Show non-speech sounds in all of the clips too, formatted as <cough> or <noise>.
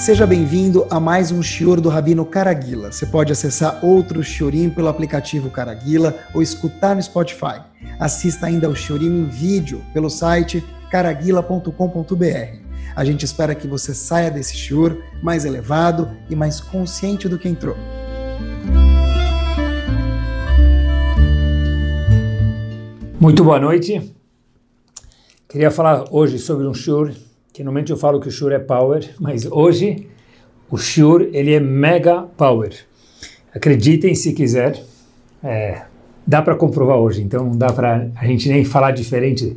Seja bem-vindo a mais um Shior do Rabino Caraguila. Você pode acessar outro Shiorim pelo aplicativo Caraguila ou escutar no Spotify. Assista ainda ao Shiorim em vídeo pelo site caraguila.com.br. A gente espera que você saia desse Shior mais elevado e mais consciente do que entrou. Muito boa noite. Queria falar hoje sobre um Shior que normalmente eu falo que o Shur é power, <laughs> mas hoje o Shur ele é mega power. Acreditem se quiser, é, dá para comprovar hoje, então não dá para a gente nem falar diferente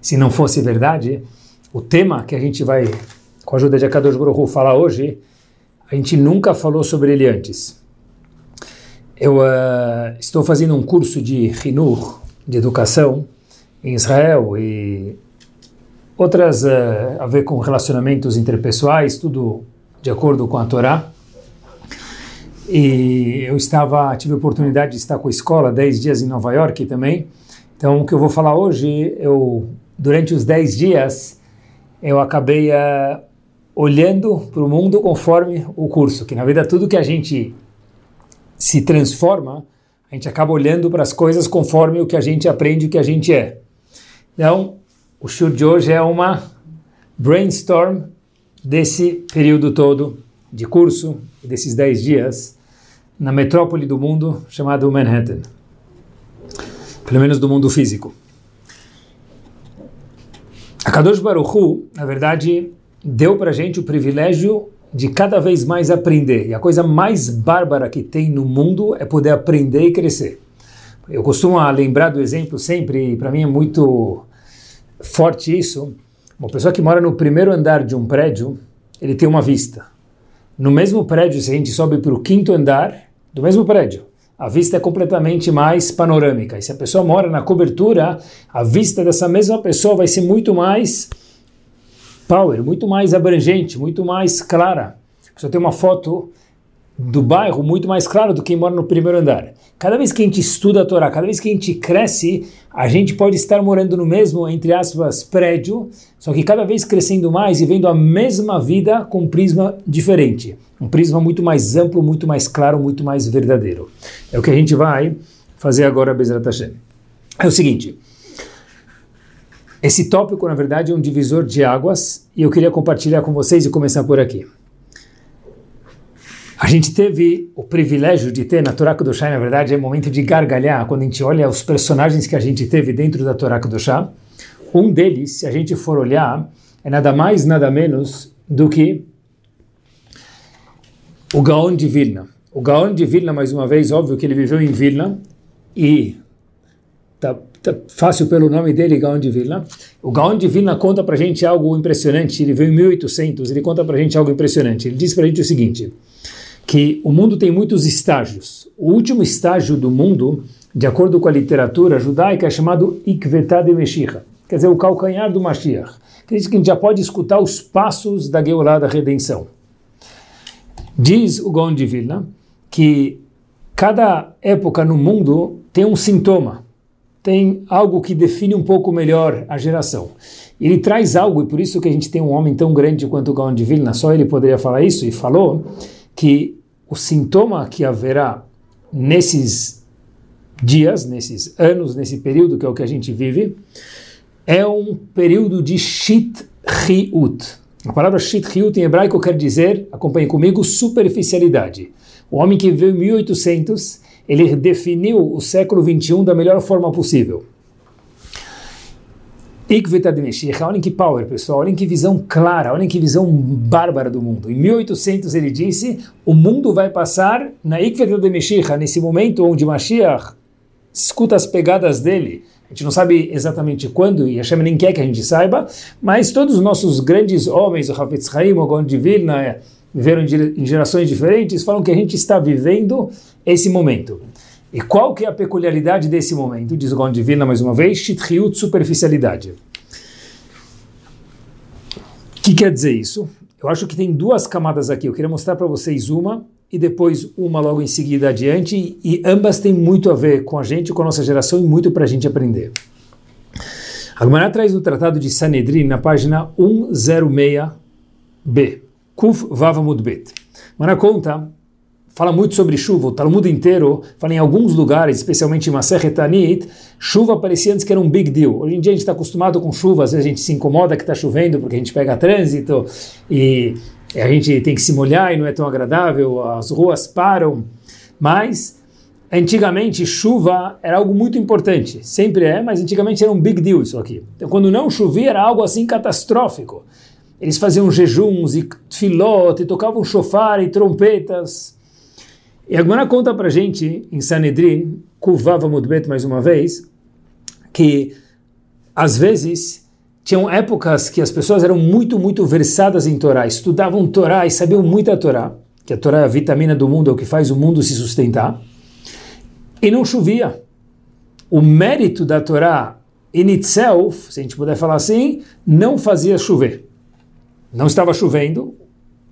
se não fosse verdade. O tema que a gente vai, com a ajuda de Akadosh Baruch falar hoje, a gente nunca falou sobre ele antes. Eu uh, estou fazendo um curso de Hinur, de educação, em Israel e outras uh, a ver com relacionamentos interpessoais, tudo de acordo com a Torá. E eu estava, tive a oportunidade de estar com a escola 10 dias em Nova York também. Então, o que eu vou falar hoje, eu durante os 10 dias, eu acabei uh, olhando para o mundo conforme o curso, que na verdade tudo que a gente se transforma, a gente acaba olhando para as coisas conforme o que a gente aprende, o que a gente é. Então, o show de hoje é uma brainstorm desse período todo de curso, desses 10 dias, na metrópole do mundo chamado Manhattan. Pelo menos do mundo físico. A Kadosh Baruch Hu, na verdade, deu para gente o privilégio de cada vez mais aprender. E a coisa mais bárbara que tem no mundo é poder aprender e crescer. Eu costumo lembrar do exemplo sempre, para mim é muito forte isso. Uma pessoa que mora no primeiro andar de um prédio, ele tem uma vista. No mesmo prédio, se a gente sobe para o quinto andar do mesmo prédio, a vista é completamente mais panorâmica. E se a pessoa mora na cobertura, a vista dessa mesma pessoa vai ser muito mais power, muito mais abrangente, muito mais clara. A pessoa tem uma foto do bairro muito mais claro do que quem mora no primeiro andar. Cada vez que a gente estuda a Torá, cada vez que a gente cresce, a gente pode estar morando no mesmo, entre aspas, prédio, só que cada vez crescendo mais e vendo a mesma vida com um prisma diferente. Um prisma muito mais amplo, muito mais claro, muito mais verdadeiro. É o que a gente vai fazer agora, Bezerra Hashem. É o seguinte. Esse tópico, na verdade, é um divisor de águas e eu queria compartilhar com vocês e começar por aqui. A gente teve o privilégio de ter na Torá Kudoshá, na verdade, é momento de gargalhar quando a gente olha os personagens que a gente teve dentro da Torá Kudoshá. Um deles, se a gente for olhar, é nada mais, nada menos do que o Gaon de Vilna. O Gaon de Vilna, mais uma vez, óbvio que ele viveu em Vilna e tá, tá fácil pelo nome dele, Gaon de Vilna. O Gaon de Vilna conta pra gente algo impressionante. Ele veio em 1800, ele conta pra gente algo impressionante. Ele diz pra gente o seguinte: que o mundo tem muitos estágios. O último estágio do mundo, de acordo com a literatura judaica, é chamado Ikvetá de Meshiach, quer dizer, o calcanhar do Mashiach. Quer dizer que a gente já pode escutar os passos da Geulah da redenção. Diz o Gaon de Vilna que cada época no mundo tem um sintoma, tem algo que define um pouco melhor a geração. Ele traz algo, e por isso que a gente tem um homem tão grande quanto o Gaon de Vilna, só ele poderia falar isso, e falou que o sintoma que haverá nesses dias, nesses anos, nesse período que é o que a gente vive, é um período de shit-hiut. A palavra shit-hiut em hebraico quer dizer, acompanhe comigo, superficialidade. O homem que veio em 1800, ele definiu o século 21 da melhor forma possível. Olhem que power, pessoal, olhem que visão clara, olhem que visão bárbara do mundo. Em 1800 ele disse, o mundo vai passar na Ikveta de Meshiach, nesse momento onde Mashiach escuta as pegadas dele. A gente não sabe exatamente quando, e Hashem nem quer que a gente saiba, mas todos os nossos grandes homens, o Hafetz Haim, o Gon de Vilna, viveram em gerações diferentes, falam que a gente está vivendo esse momento. E qual que é a peculiaridade desse momento? Diz o Gon de Vilna mais uma vez, Shithiut, superficialidade. Que quer dizer isso? Eu acho que tem duas camadas aqui. Eu queria mostrar para vocês uma e depois uma logo em seguida adiante. E ambas têm muito a ver com a gente, com a nossa geração e muito para a gente aprender. A Gemara traz o Tratado de Sanedrin na página 106b. Kuf Vav Mudbet. Mas na conta, fala muito sobre chuva, o Talmud inteiro fala em alguns lugares, especialmente em Masechet Tanit, chuva parecia antes que era um big deal. Hoje em dia a gente está acostumado com chuva, às vezes a gente se incomoda que está chovendo porque a gente pega trânsito e a gente tem que se molhar e não é tão agradável, as ruas param, mas antigamente chuva era algo muito importante, sempre é, mas antigamente era um big deal isso aqui. Então quando não chovia era algo assim catastrófico. Eles faziam jejuns e filote, tocavam chofar e trompetas. E agora conta para gente, em Sanedrin, Kuvava Mudbet mais uma vez, que às vezes tinham épocas que as pessoas eram muito, muito versadas em Torá, estudavam Torá e sabiam muito a Torá, que a Torá é a vitamina do mundo, é o que faz o mundo se sustentar, e não chovia. O mérito da Torá in itself, se a gente puder falar assim, não fazia chover não estava chovendo,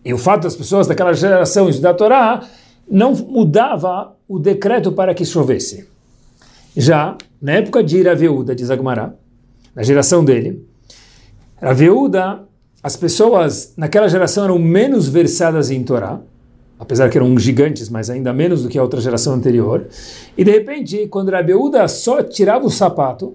e o fato das pessoas daquela geração estudar a Torá não mudava o decreto para que chovesse. Já na época de Iraveuda, de Zagmará, na geração dele, Raveuda, as pessoas naquela geração eram menos versadas em Torá, apesar que eram gigantes, mas ainda menos do que a outra geração anterior. E de repente, quando Raveuda só tirava o sapato,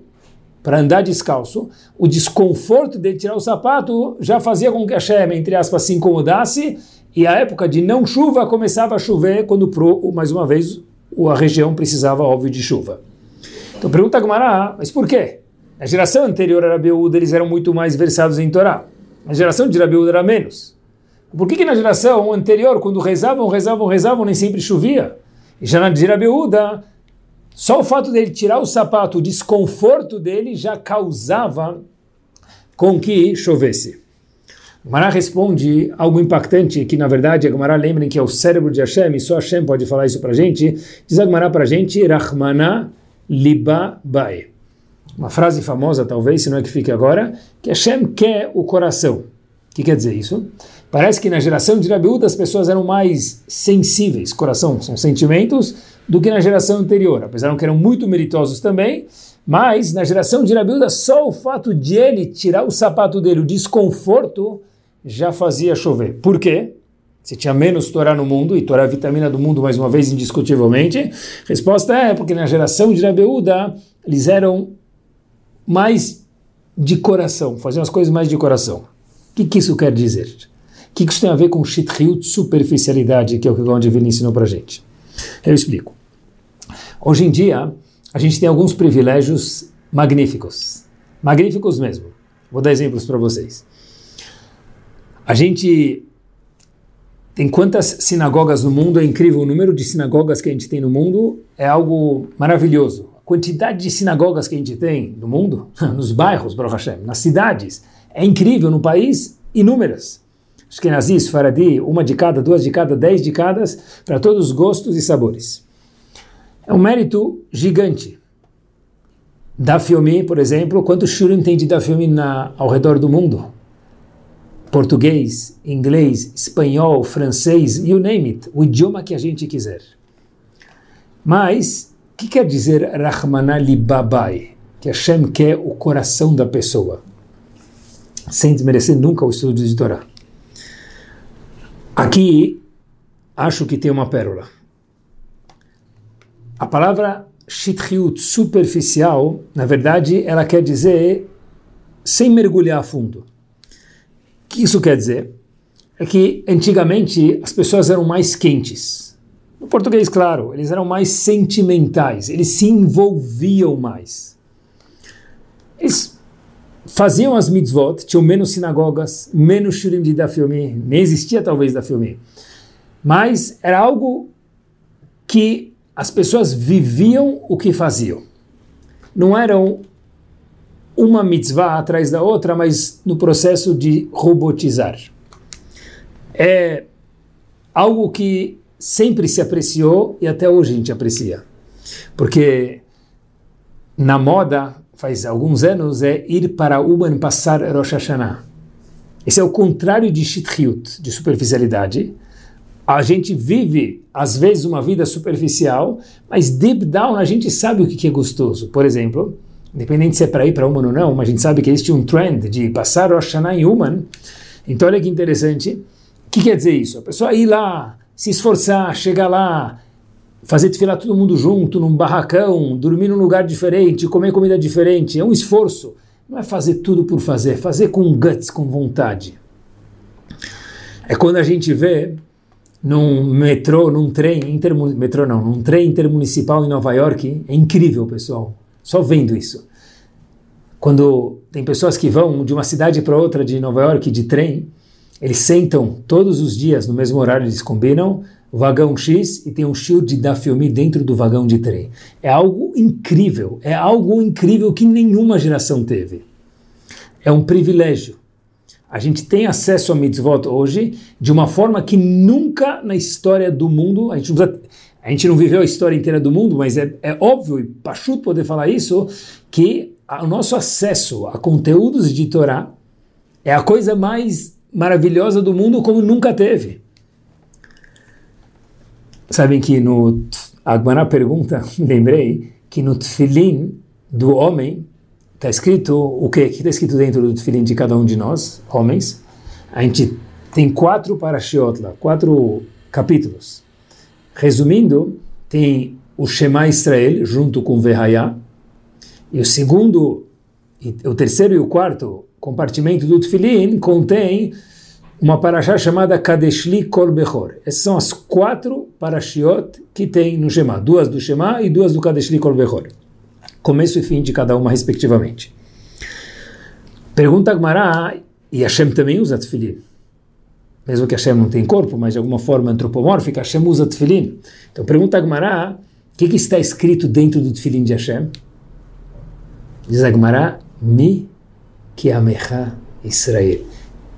para andar descalço, o desconforto de tirar o sapato já fazia com que a Shem, entre aspas, se incomodasse, e a época de não chuva começava a chover quando, mais uma vez, a região precisava, óbvio, de chuva. Então pergunta a Gmará, mas por quê? Na geração anterior a Rabiúda eles eram muito mais versados em Torá. Na geração de Rabiúda era menos. Por que, que na geração anterior, quando rezavam, rezavam, rezavam, nem sempre chovia? E já na de só o fato dele tirar o sapato, o desconforto dele já causava com que chovesse. Mará responde algo impactante, que na verdade a lembrem que é o cérebro de Hashem, e só Hashem pode falar isso para a gente. Diz a para a gente, liba bae. Uma frase famosa, talvez, se não é que fique agora, que Hashem quer o coração. O que quer dizer isso? Parece que na geração de Rabiúda as pessoas eram mais sensíveis, coração são sentimentos, do que na geração anterior, apesar de que eram muito meritosos também, mas na geração de Rabiúda só o fato de ele tirar o sapato dele, o desconforto, já fazia chover. Por quê? Se tinha menos Torá no mundo, e Torá é a vitamina do mundo, mais uma vez, indiscutivelmente, resposta é porque na geração de Rabiúda eles eram mais de coração, faziam as coisas mais de coração. O que, que isso quer dizer? O que isso tem a ver com shitriut, superficialidade, que é o que o Gaon Divino ensinou para gente? Eu explico. Hoje em dia, a gente tem alguns privilégios magníficos. Magníficos mesmo. Vou dar exemplos para vocês. A gente tem quantas sinagogas no mundo, é incrível. O número de sinagogas que a gente tem no mundo é algo maravilhoso. A quantidade de sinagogas que a gente tem no mundo, <laughs> nos bairros, Baruch Hashem, nas cidades, é incrível. No país, inúmeras. Ashkenazis, Faradi, uma de cada, duas de cada, dez de cada, para todos os gostos e sabores. É um mérito gigante. Dafyomi, por exemplo, quantos shurim tem de Dafyomi na, ao redor do mundo? Português, inglês, espanhol, francês, you name it, o idioma que a gente quiser. Mas, o que quer dizer Rahmana Libabai? Que Hashem quer o coração da pessoa, sem desmerecer nunca o estudo de Torá. Aqui, acho que tem uma pérola. A palavra shitriut, superficial, na verdade, ela quer dizer sem mergulhar a fundo. O que isso quer dizer? É que antigamente as pessoas eram mais quentes. No português, claro, eles eram mais sentimentais, eles se envolviam mais. Eles faziam as mitzvot, tinham menos sinagogas, menos shurim de Dafyomi, nem existia talvez Dafyomi. Mas era algo que as pessoas viviam o que faziam. Não eram uma mitzvah atrás da outra, mas no processo de robotizar. É algo que sempre se apreciou e até hoje a gente aprecia. Porque na moda faz alguns anos é ir para Uman passar Rosh Hashanah. Esse é o contrário de Shithiut, de superficialidade. A gente vive, às vezes, uma vida superficial, mas deep down a gente sabe o que é gostoso. Por exemplo, independente se é para ir para Uman ou não, mas a gente sabe que existe um trend de passar Rosh Hashanah em Uman. Então, olha que interessante, que quer dizer isso? A pessoa ir lá, se esforçar, chegar lá, fazer desfilar todo mundo junto, num barracão, dormir num lugar diferente, comer comida diferente, é um esforço. Não é fazer tudo por fazer, é fazer com guts, com vontade. É quando a gente vê num metrô, num trem, metrô não, num trem intermunicipal em Nova York, é incrível, pessoal. Só vendo isso. Quando tem pessoas que vão de uma cidade para outra de Nova York de trem, eles sentam todos os dias no mesmo horário, eles combinam, vagão X e tem um shield da filme dentro do vagão de trem. É algo incrível, é algo incrível que nenhuma geração teve. É um privilégio. A gente tem acesso a mitzvot hoje de uma forma que nunca na história do mundo, a gente a gente não viveu a história inteira do mundo, mas é, é óbvio e pachuto poder falar isso, que o nosso acesso a conteúdos de Torá é a coisa mais maravilhosa do mundo como nunca teve. Sabem que no Agmará pergunta, <laughs> lembrei, que no Tfilin do homem está escrito o quê? Que está escrito dentro do Tfilin de cada um de nós, homens? A gente tem quatro parashiot lá, quatro capítulos. Resumindo, tem o Shema Israel junto com o Verhayah, e o segundo, o terceiro e o quarto compartimento do Tfilin contém uma paraxá chamada Kadeshli Kol Bechor. Essas são as quatro parashiot que tem no Shema, duas do Shema e duas do Kadeshli Kol Bechor. Começo e fim de cada uma, respectivamente. Pergunta Agmará, e Hashem também usa Tfilin. Mesmo que Hashem não tem corpo, mas de alguma forma antropomórfica, Hashem usa Tfilin. Então pergunta Agmará, o que, que está escrito dentro do Tfilin de Hashem? Diz Agmará, Mi que amecha Israel.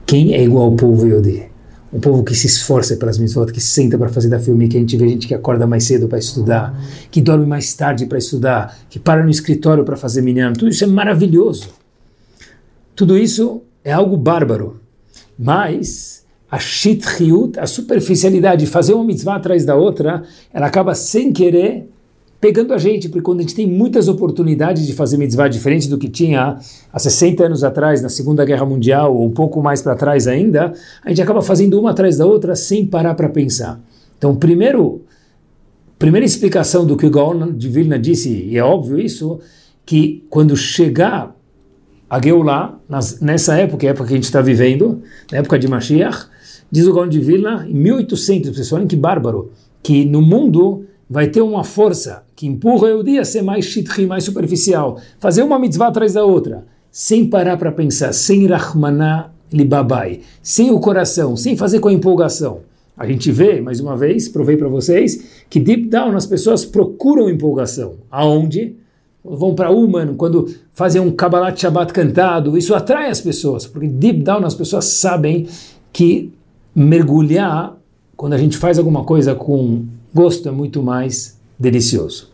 Quem é igual ao povo Yodê? Um povo que se esforça pelas mitzvot, que senta para fazer da filme, que a gente vê gente que acorda mais cedo para estudar, que dorme mais tarde para estudar, que para no escritório para fazer minyan. Tudo isso é maravilhoso. Tudo isso é algo bárbaro. Mas a shitchiut, a superficialidade de fazer uma mitzvah atrás da outra, ela acaba sem querer pegando a gente, porque quando a gente tem muitas oportunidades de fazer mitzvah diferente do que tinha há 60 anos atrás, na Segunda Guerra Mundial, ou um pouco mais para trás ainda, a gente acaba fazendo uma atrás da outra sem parar para pensar. Então, primeiro, primeira explicação do que o Gaon de Vilna disse, e é óbvio isso, que quando chegar a Geulah, nessa época, época que a gente está vivendo, na época de Mashiach, diz o Gaon de Vilna, em 1800, pessoal, olhem que bárbaro, que no mundo vai ter uma força que empurra o dia a ser mais shitri, mais superficial, fazer uma mitzvah atrás da outra, sem parar para pensar, sem rahmaná libabai, sem o coração, sem fazer com a empolgação. A gente vê, mais uma vez, provei para vocês, que deep down as pessoas procuram empolgação. Aonde? Vão para Uman, quando fazem um Kabbalat Shabbat cantado, isso atrai as pessoas, porque deep down as pessoas sabem que mergulhar, quando a gente faz alguma coisa com gosto é muito mais delicioso.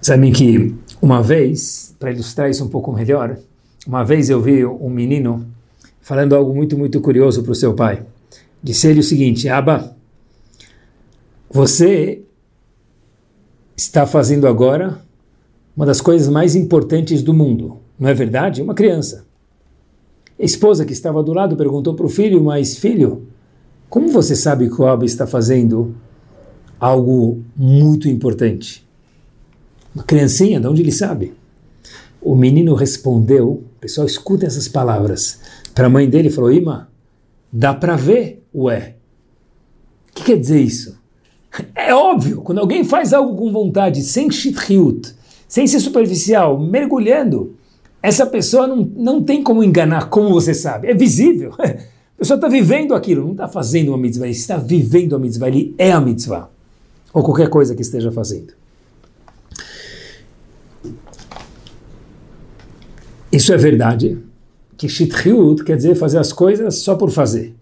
Sabem que uma vez, para ilustrar isso um pouco melhor, uma vez eu vi um menino falando algo muito, muito curioso para o seu pai. Disse ele o seguinte: Aba, você está fazendo agora uma das coisas mais importantes do mundo, não é verdade? Uma criança. A esposa que estava do lado perguntou para o filho: Mas filho, como você sabe que o Abba está fazendo algo muito importante? Uma criancinha, de onde ele sabe? O menino respondeu, pessoal, escuta essas palavras. Para a mãe dele, falou: Ima, dá para ver, ué. O que quer dizer isso? É óbvio, quando alguém faz algo com vontade, sem shithiut, sem ser superficial, mergulhando, essa pessoa não, não tem como enganar, como você sabe. É visível. <laughs> pessoa está vivendo aquilo, não está fazendo uma mitzvah, ele está vivendo a mitzvah, ele é a mitzvah. Ou qualquer coisa que esteja fazendo. Isso é verdade, que shitchiut quer dizer fazer as coisas só por fazer.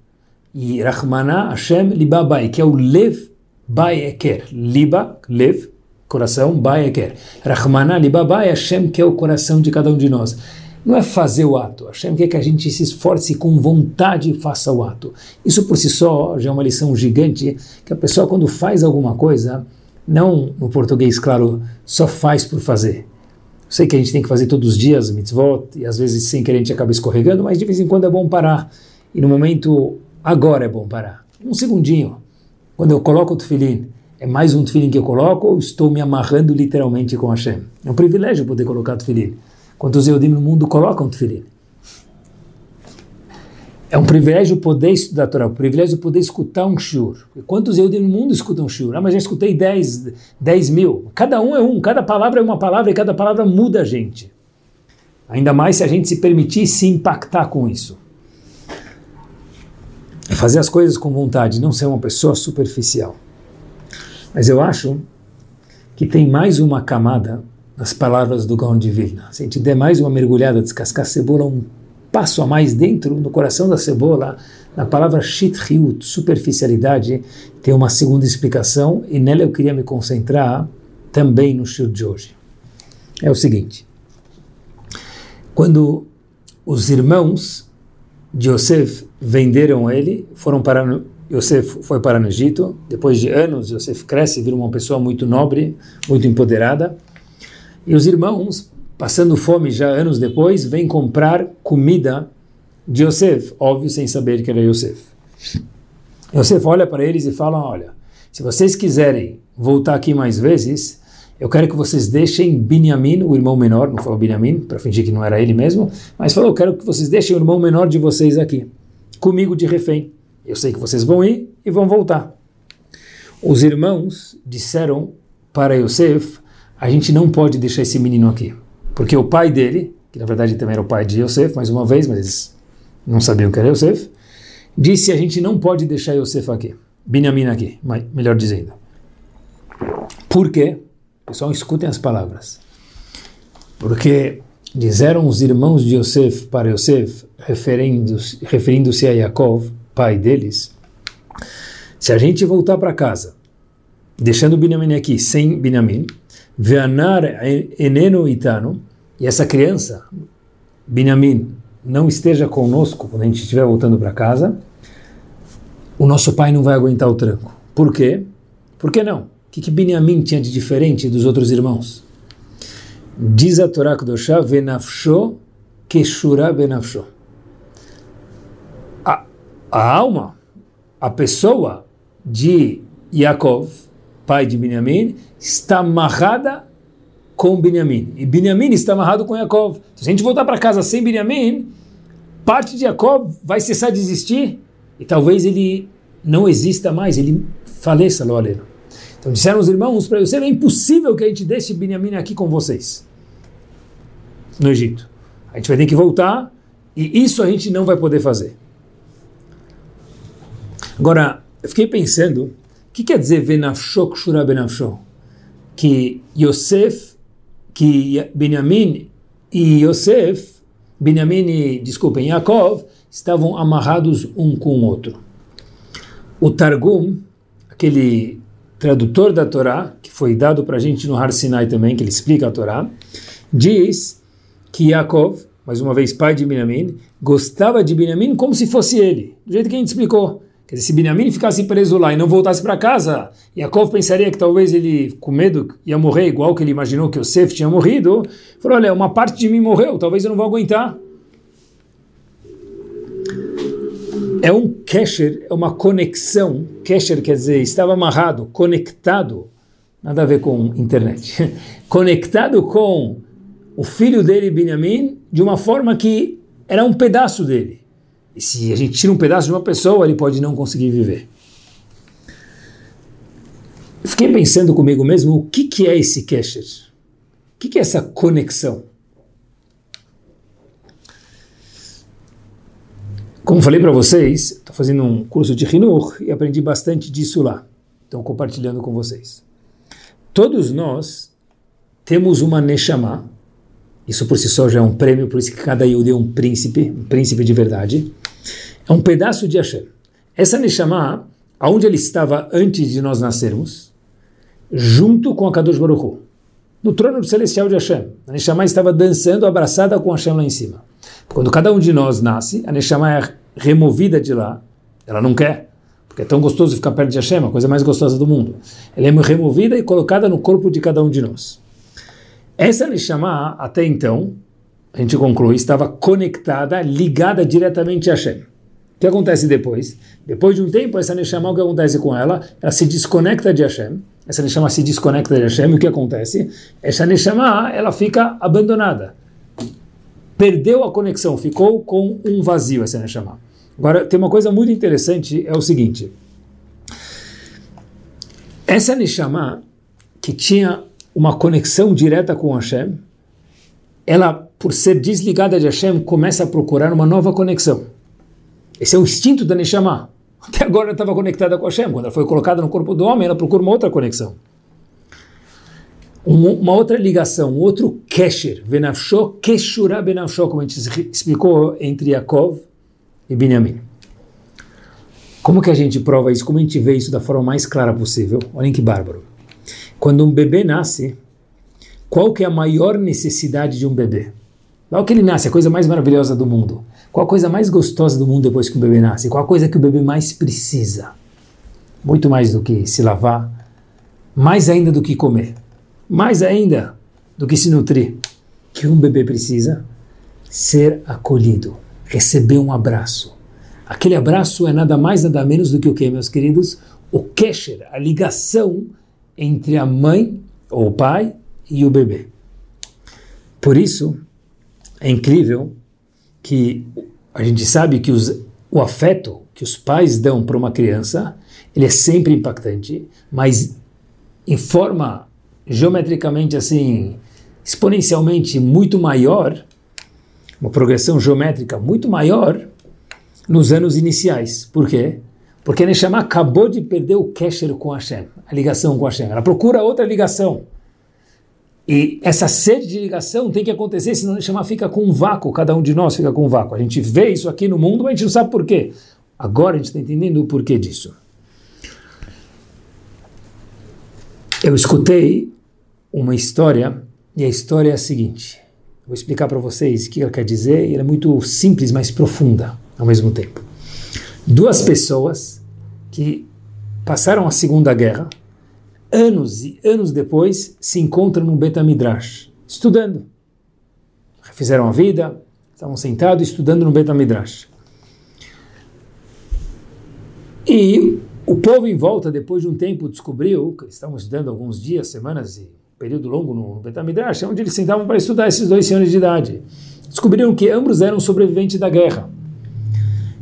E Rahmana Hashem Libabai, que é o Lev Baeker. Liba, Lev, coração, Baeker. Rahmana Libabai, Hashem, que é o coração de cada um de nós não é fazer o ato. Hashem quer que a gente se esforce com vontade e faça o ato. Isso por si só já é uma lição gigante, que a pessoa quando faz alguma coisa, não no português, claro, só faz por fazer. sei que a gente tem que fazer todos os dias mitzvot, e às vezes sem querer a gente acaba escorregando, mas de vez em quando é bom parar. E no momento agora é bom parar. Um segundinho. Quando eu coloco o tefilim, é mais um tefilim que eu coloco ou estou me amarrando literalmente com Hashem? É um privilégio poder colocar tefilim. Quantos Eudim no mundo colocam tefilim? É um privilégio poder estudar a Torá, um privilégio poder escutar um shiur. Quantos eu no mundo escutam um shiur? Ah, mas já escutei 10, 10 mil. Cada um é um, cada palavra é uma palavra e cada palavra muda a gente. Ainda mais se a gente se permitir se impactar com isso. Fazer as coisas com vontade, não ser uma pessoa superficial. Mas eu acho que tem mais uma camada nas palavras do Gaon de Vilna. Se a gente der mais uma mergulhada, descascar cebola um passo a mais dentro, no coração da cebola, na palavra shithiut, superficialidade, tem uma segunda explicação e nela eu queria me concentrar também no shur de hoje. É o seguinte, quando os irmãos de Yosef venderam ele, foram para Yosef foi para o Egito, depois de anos Yosef cresce, vira uma pessoa muito nobre, muito empoderada, e os irmãos passando fome já anos depois, vem comprar comida de Yosef, óbvio, sem saber que era Yosef. Yosef olha para eles e fala: Olha, se vocês quiserem voltar aqui mais vezes, eu quero que vocês deixem Binyamin, o irmão menor, não falou Binyamin, para fingir que não era ele mesmo, mas falou: Eu quero que vocês deixem o irmão menor de vocês aqui, comigo de refém. Eu sei que vocês vão ir e vão voltar. Os irmãos disseram para Yosef: A gente não pode deixar esse menino aqui. Porque o pai dele, que na verdade também era o pai de Yosef, mais uma vez, mas eles não sabiam que era Yosef, disse: a gente não pode deixar Yosef aqui, Benjamin aqui, melhor dizendo. Por quê? Pessoal, escutem as palavras. Porque disseram os irmãos de Yosef para Yosef, referindo-se referindo a Yaakov, pai deles, se a gente voltar para casa, deixando Benjamin aqui sem Benjamin, Veanar eneno itano, e essa criança, Benjamin, não esteja conosco quando a gente estiver voltando para casa, o nosso pai não vai aguentar o tranco. Por quê? Por que não? O que, que Benjamin tinha de diferente dos outros irmãos? Diz a Torá Kedoshá, venafsho keshura benafsho. A alma, a pessoa de Yaakov, pai de Benjamim, está amarrada com Benjamim. E Benjamim está amarrado com Yaakov. Então, se a gente voltar para casa sem Benjamim, parte de Yaakov vai cessar de existir e talvez ele não exista mais, ele faleça, Loaleno. Então disseram os irmãos para Yosef, é impossível que a gente deixe Benjamim aqui com vocês, no Egito. A gente vai ter que voltar e isso a gente não vai poder fazer. Agora, eu fiquei pensando, o que quer dizer venafsho kshura benafsho? Que Yosef, que Benjamin e Yosef, Benjamin e, desculpem, Yaakov, estavam amarrados um com o outro. O Targum, aquele tradutor da Torá, que foi dado para a gente no Har Sinai também, que ele explica a Torá, diz que Yaakov, mais uma vez pai de Benjamin, gostava de Benjamin como se fosse ele, do jeito que a gente explicou. Quer dizer, se Benjamin ficasse preso lá e não voltasse para casa, Yaakov pensaria que talvez ele, com medo, ia morrer igual que ele imaginou que Yosef tinha morrido. Falou, olha, uma parte de mim morreu, talvez eu não vou aguentar. É um kesher, é uma conexão. Kesher quer dizer, estava amarrado, conectado, nada a ver com internet, <laughs> conectado com o filho dele, Benjamin, de uma forma que era um pedaço dele. E se a gente tira um pedaço de uma pessoa, ele pode não conseguir viver. fiquei pensando comigo mesmo, o que, que é esse kesher? O que, que é essa conexão? Como falei para vocês, estou fazendo um curso de Hinur e aprendi bastante disso lá. Estou compartilhando com vocês. Todos nós temos uma Neshama, isso por si só já é um prêmio, por isso que cada Yehudi é um príncipe, um príncipe de verdade. É um pedaço de Hashem. Essa Neshama, aonde ele estava antes de nós nascermos, junto com a Kadosh Baruch Hu, no trono celestial de Hashem. A Neshama estava dançando abraçada com Hashem lá em cima. Quando cada um de nós nasce, a Neshama é removida de lá. Ela não quer, porque é tão gostoso ficar perto de Hashem, a coisa mais gostosa do mundo. Ela é removida e colocada no corpo de cada um de nós. Essa Neshama, até então, a gente conclui, estava conectada, ligada diretamente a Hashem. O que acontece depois? Depois de um tempo, essa Neshama, o que acontece com ela? Ela se desconecta de Hashem. Essa Neshama se desconecta de Hashem. O que acontece? Essa Neshama, ela fica abandonada. Perdeu a conexão, ficou com um vazio essa Neshama. Agora, tem uma coisa muito interessante, é o seguinte. Essa Neshama, que tinha uma conexão direta com Hashem, ela, por ser desligada de Hashem, começa a procurar uma nova conexão. Esse é o instinto da Neshama. Até agora ela estava conectada com Hashem. Quando ela foi colocada no corpo do homem, ela procura uma outra conexão. Uma, uma outra ligação, um outro kesher, venafsho, keshura benafsho, como a gente explicou entre Yaakov e Binyamin. Como que a gente prova isso? Como a gente vê isso da forma mais clara possível? Olhem que bárbaro. Quando um bebê nasce, qual que é a maior necessidade de um bebê? Logo que ele nasce, a coisa mais maravilhosa do mundo. Qual a coisa mais gostosa do mundo depois que o bebê nasce? Qual a coisa que o bebê mais precisa? Muito mais do que se lavar, mais ainda do que comer, mais ainda do que se nutrir. Que um bebê precisa ser acolhido, receber um abraço. Aquele abraço é nada mais, nada menos do que o que, meus queridos? O kesher, a ligação entre a mãe ou o pai e o bebê. Por isso, é incrível que a gente sabe que os, o afeto que os pais dão para uma criança, ele é sempre impactante, mas em forma geometricamente assim, exponencialmente muito maior, uma progressão geométrica muito maior nos anos iniciais. Por quê? Porque a Neshama acabou de perder o kesher com Hashem, a ligação com Hashem. Ela procura outra ligação. E essa sede de ligação tem que acontecer, senão a chama fica com um vácuo, cada um de nós fica com um vácuo. A gente vê isso aqui no mundo, mas a gente não sabe por quê. Agora a gente está entendendo o porquê disso. Eu escutei uma história, e a história é a seguinte. Vou explicar para vocês o que ela quer dizer, e ela é muito simples, mas profunda ao mesmo tempo. Duas pessoas que passaram a Segunda Guerra, anos e anos depois, se encontram no Betamidrash, estudando. Fizeram a vida, estavam sentados estudando no Betamidrash. E o povo em volta, depois de um tempo, descobriu que eles estavam estudando alguns dias, semanas e período longo no Betamidrash, onde eles sentavam para estudar esses dois senhores de idade. Descobriram que ambos eram sobreviventes da guerra.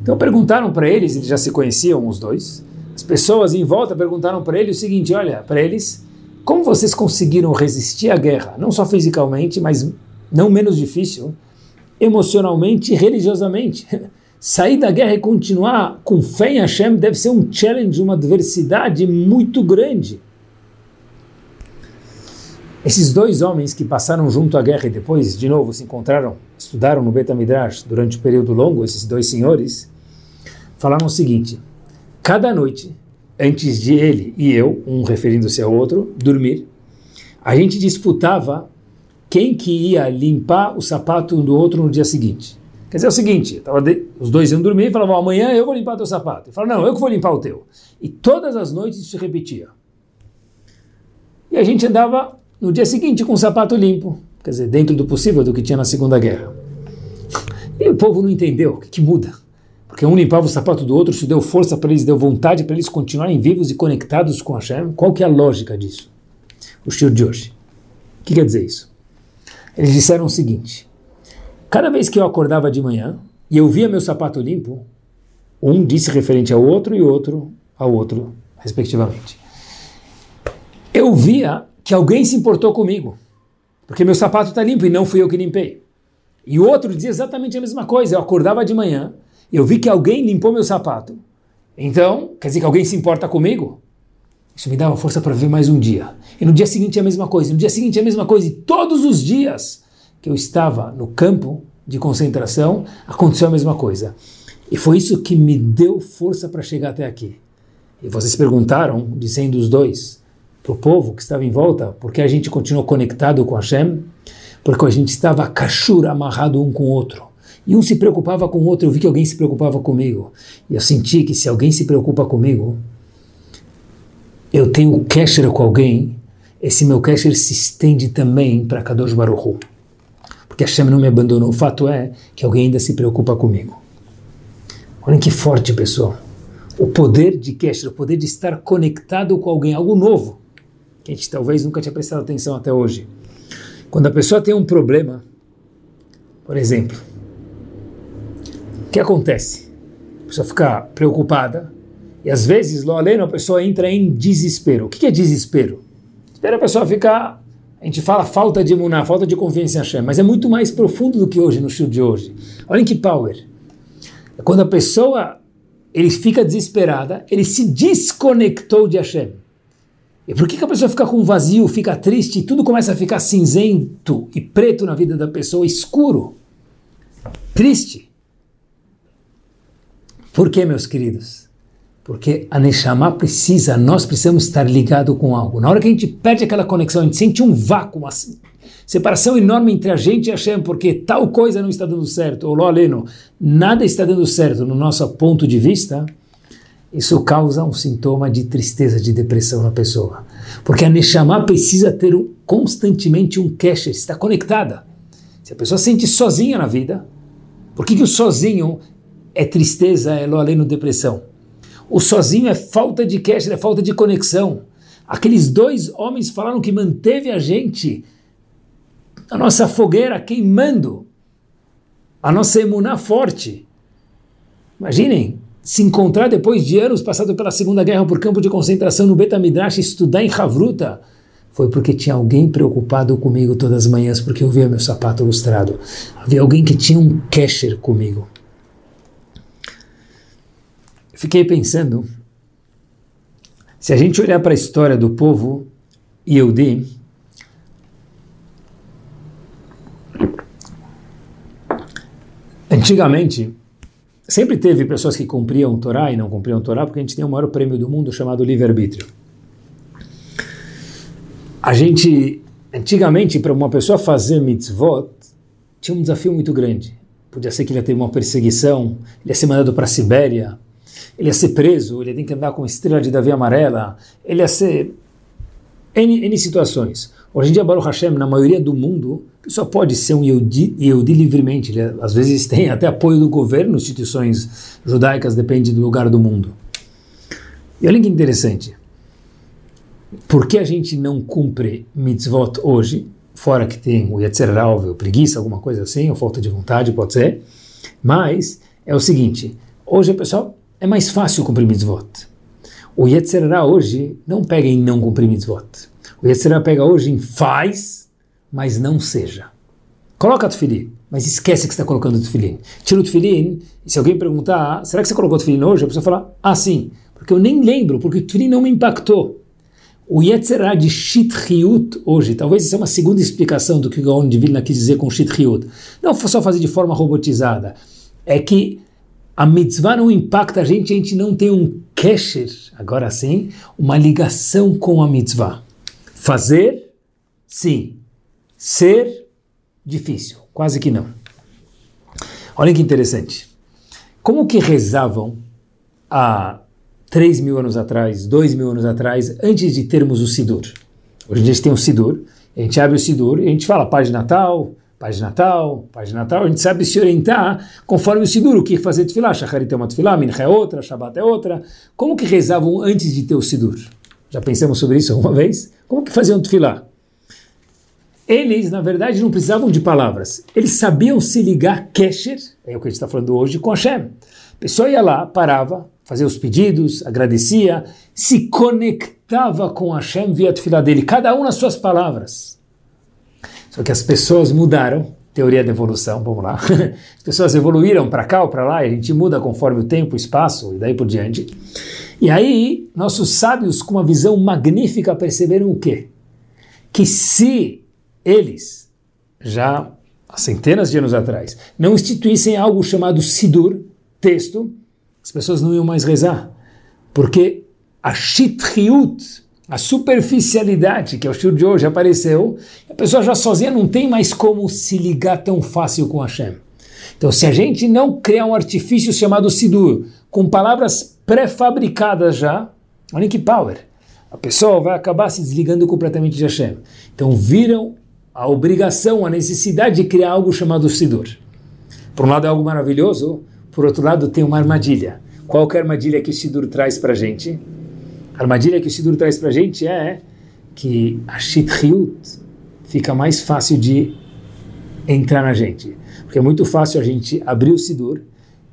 Então perguntaram para eles, eles já se conheciam os dois, as pessoas em volta perguntaram para ele o seguinte: olha, para eles, como vocês conseguiram resistir à guerra, não só fisicamente, mas não menos difícil, emocionalmente e religiosamente? <laughs> Sair da guerra e continuar com fé em Hashem deve ser um challenge, uma adversidade muito grande. Esses dois homens que passaram junto à guerra e depois, de novo, se encontraram, estudaram no Betamidrash durante um período longo, esses dois senhores, falaram o seguinte: cada noite, antes de ele e eu, um referindo-se ao outro, dormir, a gente disputava quem que ia limpar o sapato do outro no dia seguinte. Quer dizer, é o seguinte, de, os dois iam dormir e falavam, amanhã eu vou limpar teu sapato. E falavam, não, eu que vou limpar o teu. E todas as noites isso se repetia. E a gente andava no dia seguinte com o sapato limpo, quer dizer, dentro do possível do que tinha na Segunda Guerra. E o povo não entendeu, o que, que muda? Porque um limpava o sapato do outro, isso deu força para eles, deu vontade para eles continuarem vivos e conectados com Hashem. Qual que é a lógica disso? O estilo de hoje. O que quer dizer isso? Eles disseram o seguinte: cada vez que eu acordava de manhã e eu via meu sapato limpo, um disse referente ao outro e outro ao outro, respectivamente. Eu via que alguém se importou comigo, porque meu sapato está limpo e não fui eu que limpei. E o outro dizia exatamente a mesma coisa. Eu acordava de manhã eu vi que alguém limpou meu sapato. Então, quer dizer que alguém se importa comigo? Isso me dava força para viver mais um dia. E no dia seguinte a mesma coisa, no dia seguinte a mesma coisa. E todos os dias que eu estava no campo de concentração, aconteceu a mesma coisa. E foi isso que me deu força para chegar até aqui. E vocês perguntaram, dizendo os dois, para o povo que estava em volta, por que a gente continuou conectado com Hashem? Porque a gente estava cachura amarrado um com o outro. E um se preocupava com o outro, eu vi que alguém se preocupava comigo. E eu senti que se alguém se preocupa comigo, eu tenho kesher com alguém, esse meu kesher se estende também para Kadosh Baruch Porque Hashem não me abandonou. O fato é que alguém ainda se preocupa comigo. Olhem que forte, pessoal. O poder de Kesher, o poder de estar conectado com alguém, algo novo, que a gente talvez nunca tinha prestado atenção até hoje. Quando a pessoa tem um problema, por exemplo, o que acontece? A pessoa fica preocupada e às vezes, lo aleno, a pessoa entra em desespero. O que é desespero? Espera a pessoa ficar a gente fala falta de imunar, falta de confiança em Hashem, mas é muito mais profundo do que hoje, no show de hoje. Olhem que power. É quando a pessoa ele fica desesperada, ele se desconectou de Hashem. E por que, que a pessoa fica com vazio, fica triste, tudo começa a ficar cinzento e preto na vida da pessoa, escuro, triste? Por que, meus queridos? Porque a Neshama precisa, nós precisamos estar ligado com algo. Na hora que a gente perde aquela conexão, a gente sente um vácuo, uma separação enorme entre a gente e Hashem, porque tal coisa não está dando certo, ou Loleno, nada está dando certo no nosso ponto de vista, isso causa um sintoma de tristeza, de depressão na pessoa. Porque a Neshama precisa ter um, constantemente um cache, está conectada. Se a pessoa se sente sozinha na vida, por que, que o sozinho é tristeza, é Loleno, depressão? O sozinho é falta de cash, é falta de conexão. Aqueles dois homens falaram que manteve a gente, a nossa fogueira queimando, a nossa emuná forte. Imaginem, se encontrar depois de anos passado pela Segunda Guerra por campo de concentração no Betamidrash, estudar em Havruta, foi porque tinha alguém preocupado comigo todas as manhãs, porque eu via meu sapato lustrado. Havia alguém que tinha um casher comigo. Fiquei pensando, se a gente olhar para a história do povo Yehudi, antigamente sempre teve pessoas que cumpriam Torá e não cumpriam Torá, porque a gente tem o maior prêmio do mundo chamado livre-arbítrio. A gente, antigamente, para uma pessoa fazer mitzvot, tinha um desafio muito grande. Podia ser que ele ia ter uma perseguição, ele ia ser mandado para a Sibéria, ele ia ser preso, ele ia ter que andar com estrela de Davi amarela, ele ia ser N, N situações. Hoje em dia, Baruch Hashem, na maioria do mundo, só pode ser um Yehudi, livremente. Ele, às vezes tem até apoio do governo, instituições judaicas, depende do lugar do mundo. E olha que interessante. Por que a gente não cumpre mitzvot hoje, fora que tem o Yetzer ou preguiça, alguma coisa assim, ou falta de vontade, pode ser, mas é o seguinte, hoje o pessoal é mais fácil cumprir mitzvot. O Yetzirah hoje não pega em não cumprir mitzvot. O Yetzirah pega hoje em faz, mas não seja. Coloca o tefilim, mas esquece que está colocando o tefilim. Tira o tefilim, e se alguém perguntar, será que você colocou o tefilim hoje? A pessoa fala, ah sim, porque eu nem lembro, porque o tefilim não me impactou. O Yetzirah de Shithiut hoje, talvez isso é uma segunda explicação do que o Gaon de Vilna quis dizer com Shithiut. Não só fazer de forma robotizada, é que a mitzvah não impacta a gente, a gente não tem um kesher, agora sim, uma ligação com a mitzvah. Fazer, sim. Ser, difícil, quase que não. Olha que interessante. Como que rezavam há 3 mil anos atrás, 2 mil anos atrás, antes de termos o Sidur? Hoje em dia a gente tem o Sidur, a gente abre o Sidur e a gente fala Pai de Natal, Pai de Natal, Pai de Natal, a gente sabe se orientar conforme o Sidur, o que fazer tefilá. Shacharit é uma tefilá, Mincha é outra, Shabbat é outra. Como que rezavam antes de ter o Sidur? Já pensamos sobre isso alguma vez? Como que faziam tefilá? Eles, na verdade, não precisavam de palavras. Eles sabiam se ligar Kesher, é o que a gente está falando hoje, com Hashem. A pessoa ia lá, parava, fazia os pedidos, agradecia, se conectava com Hashem via tefilá dele, cada um nas suas palavras. Só que as pessoas mudaram, teoria da evolução, vamos lá. <laughs> As pessoas evoluíram para cá ou para lá, e a gente muda conforme o tempo, o espaço e daí por diante. E aí, nossos sábios, com uma visão magnífica, perceberam o quê? Que se eles, já há centenas de anos atrás, não instituíssem algo chamado Sidur, texto, as pessoas não iam mais rezar. Porque a Shitriut, a superficialidade, que é o estilo de hoje, apareceu, pessoa já sozinha não tem mais como se ligar tão fácil com Hashem. Então, se a gente não criar um artifício chamado Sidur, com palavras pré-fabricadas já, olha que power, a pessoa vai acabar se desligando completamente de Hashem. Então, viram a obrigação, a necessidade de criar algo chamado Sidur. Por um lado é algo maravilhoso, por outro lado, tem uma armadilha. Qual é a armadilha que o Sidur traz para a gente? A armadilha que o Sidur traz para a gente é que a Shithiut fica mais fácil de entrar na gente. Porque é muito fácil a gente abrir o Sidur,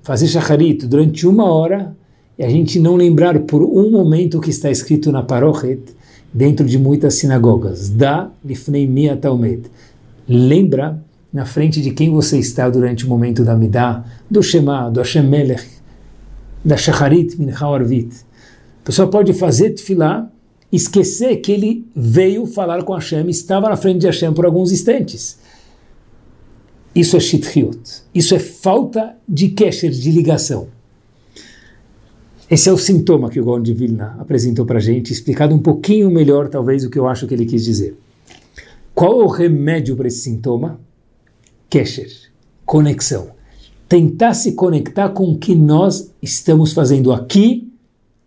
fazer Shacharit durante uma hora e a gente não lembrar por um momento o que está escrito na Parochet dentro de muitas sinagogas. Da lifnei mia talmed. Lembra na frente de quem você está durante o momento da Midah, do Shema, do Hashem Melech, da Shacharit Mincha Arvit. A pessoa pode fazer tefilá, esquecer que ele veio falar com Hashem, estava na frente de Hashem por alguns instantes. Isso é shithiut. Isso é falta de kesher, de ligação. Esse é o sintoma que o Gaon de Vilna apresentou para a gente, explicado um pouquinho melhor, talvez, o que eu acho que ele quis dizer. Qual é o remédio para esse sintoma? Kesher, conexão. Tentar se conectar com o que nós estamos fazendo aqui,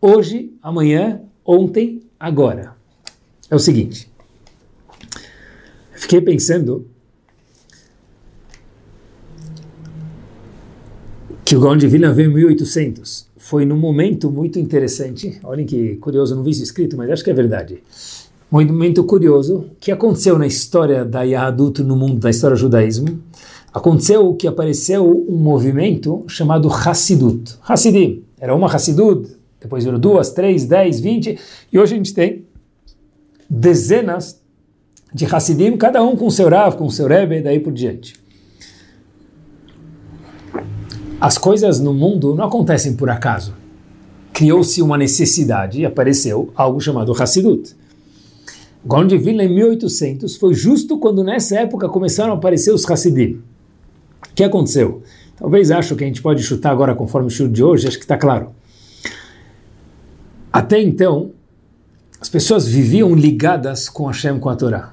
hoje, amanhã, ontem, agora. É o seguinte. Fiquei pensando que o Gaon de Vilna veio em 1800. Foi num momento muito interessante. Olhem que curioso, não vi isso escrito, mas acho que é verdade. Um momento curioso que aconteceu na história da Yahadut no mundo, da história do judaísmo. Aconteceu que apareceu um movimento chamado Hassidut. Hassidim. Era uma Hassidut, depois viram duas, três, dez, vinte, e hoje a gente tem dezenas de Hassidim, cada um com seu Rav, com seu Rebbe, daí por diante as coisas no mundo não acontecem por acaso. Criou-se uma necessidade e apareceu algo chamado Hassidut. Vilna, em 1800, foi justo quando nessa época começaram a aparecer os Hassidim. O que aconteceu? Talvez acho que a gente pode chutar agora conforme o chute de hoje, acho que está claro. Até então, as pessoas viviam ligadas com Hashem, com a Torá.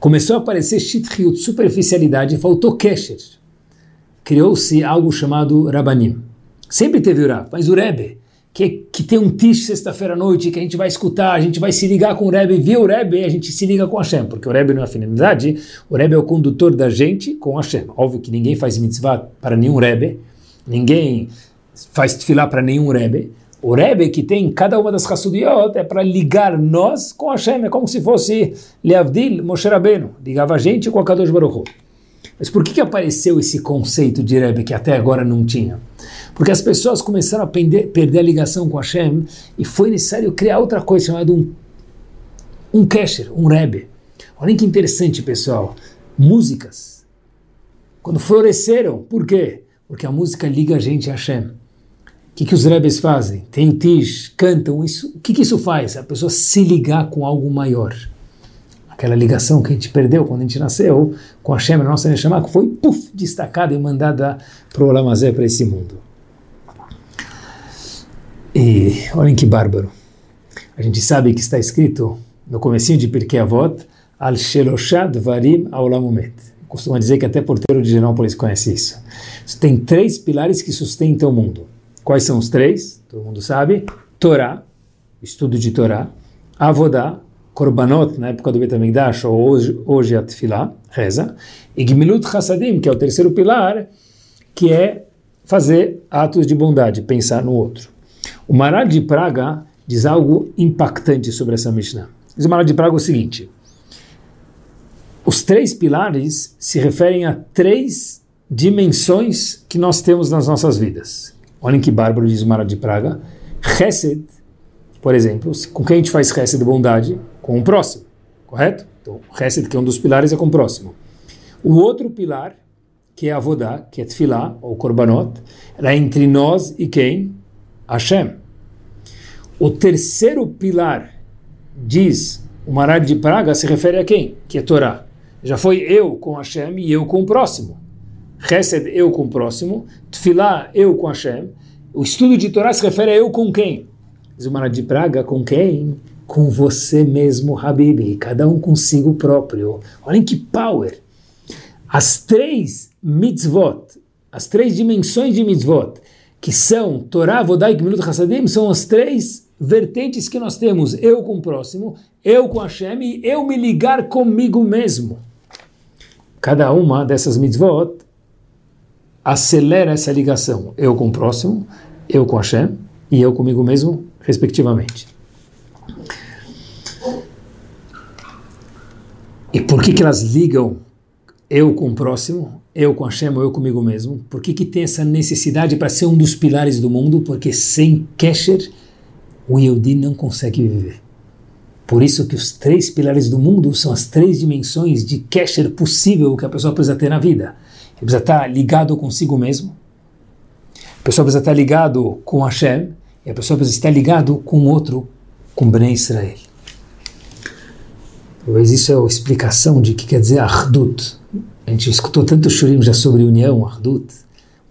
Começou a aparecer Shithiut, superficialidade, faltou Kesher criou-se algo chamado Rabanim. Sempre teve o Rab, mas o Rebbe, que, que tem um tish sexta-feira à noite, que a gente vai escutar, a gente vai se ligar com o Rebbe, via o Rebbe, a gente se liga com Hashem, porque o Rebbe não é afinidade, o Rebbe é o condutor da gente com Hashem. Óbvio que ninguém faz mitzvah para nenhum Rebbe, ninguém faz tefilá para nenhum Rebbe, o Rebbe que tem cada uma das Hassudiot é para ligar nós com Hashem, é como se fosse Leavdil Moshe Rabbeinu, ligava a gente com a Kadosh Baruch. Mas por que, que apareceu esse conceito de Rebbe que até agora não tinha? Porque as pessoas começaram a perder, a ligação com Hashem e foi necessário criar outra coisa chamada um, um Kesher, um Rebbe. Olhem que interessante, pessoal. Músicas. Quando floresceram, por quê? Porque a música liga a gente a Hashem. O que, que os Rebes fazem? Tish, cantam. Isso, o que, que isso faz? A pessoa se ligar com algo maior aquela ligação que a gente perdeu quando a gente nasceu com a Shem, a nossa Neshama, que foi puff, destacada e mandada para o Olamazé, para esse mundo. E olhem que bárbaro. A gente sabe que está escrito no comecinho de Pirkei Avot, Al Sheloshad Varim Aulamumet. Costuma dizer que até porteiro de Genópolis conhece isso. Tem três pilares que sustentam o mundo. Quais são os três? Todo mundo sabe. Torá, estudo de Torá. Avodá, Korbanot, na época do Betamigdash, ou hoje, hoje a Tfilá, reza, e Gmilut Hasadim, que é o terceiro pilar, que é fazer atos de bondade, pensar no outro. O Maral de Praga diz algo impactante sobre essa Mishnah. Diz o Maral de Praga o seguinte, os três pilares se referem a três dimensões que nós temos nas nossas vidas. Olhem que bárbaro, diz o Maral de Praga. Chesed, por exemplo, com quem a gente faz Chesed de bondade? com o próximo, correto? Então, que é um dos pilares, é com o próximo. O outro pilar, que é a Vodá, que é Tfilá, ou Korbanot, é entre nós e quem? Hashem. O terceiro pilar, diz o Marad de Praga, se refere a quem? Que é Torá. Já foi eu com Hashem e eu com o próximo. Hesed, eu com o próximo. Tfilá, eu com Hashem. O estudo de Torá se refere a eu com quem? Marad de Praga, com quem? com você mesmo, Habib, cada um consigo próprio. Olhem que power! As três mitzvot, as três dimensões de mitzvot, que são Torá, Vodai e Gemilut Hassadim, são as três vertentes que nós temos, eu com o próximo, eu com Hashem e eu me ligar comigo mesmo. Cada uma dessas mitzvot acelera essa ligação, eu com o próximo, eu com Hashem e eu comigo mesmo, respectivamente. E por que, que elas ligam eu com o próximo, eu com Hashem ou eu comigo mesmo? Por que, que tem essa necessidade para ser um dos pilares do mundo? Porque sem Kesher, o Yehudi não consegue viver. Por isso que os três pilares do mundo são as três dimensões de Kesher possível que a pessoa precisa ter na vida. Ele precisa estar ligado consigo mesmo, a pessoa precisa estar ligado com Hashem, e a pessoa precisa estar ligado com outro, com Bnei Israel. Talvez isso é a explicação de que quer dizer Ardut. A gente escutou tanto shurim já sobre união, Ardut,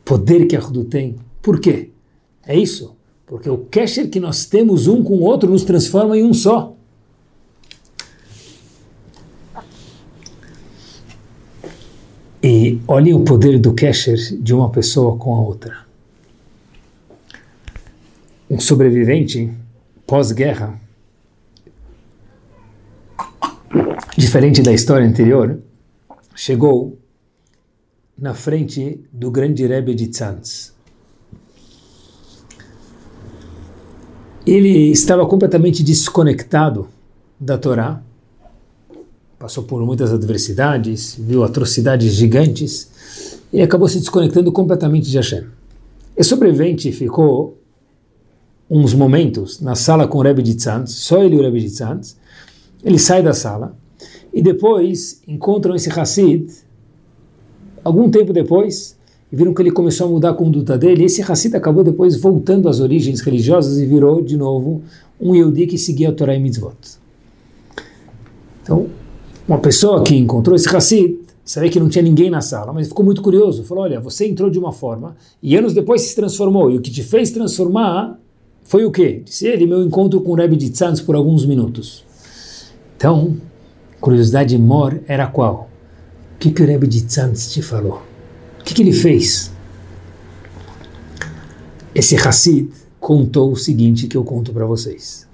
poder que Ardut tem. Por quê? É isso. Porque o Kesher que nós temos um com o outro nos transforma em um só. E olhem o poder do Kesher de uma pessoa com a outra. Um sobrevivente pós-guerra, diferente da história anterior, chegou na frente do grande Rebbe de Tzanz. Ele estava completamente desconectado da Torá, passou por muitas adversidades, viu atrocidades gigantes, e acabou se desconectando completamente de Hashem. Esse sobrevivente ficou uns momentos na sala com o Rebbe de Tzanz, só ele e o Rebbe de Tzanz, ele sai da sala, e depois encontram esse Hassid, algum tempo depois, e viram que ele começou a mudar a conduta dele, e esse Hassid acabou depois voltando às origens religiosas e virou de novo um Yehudi que seguia a Torá e Mitzvot. Então, uma pessoa que encontrou esse Hassid, sabia que não tinha ninguém na sala, mas ficou muito curioso, falou, olha, você entrou de uma forma, e anos depois se transformou, e o que te fez transformar foi o quê? Disse ele, meu encontro com o Rebbe de Tzanz por alguns minutos. Então, curiosidade mor era qual? O que, que o Rebbe de Tzantz te falou? O que, que ele fez? Esse Hassid contou o seguinte que eu conto para vocês.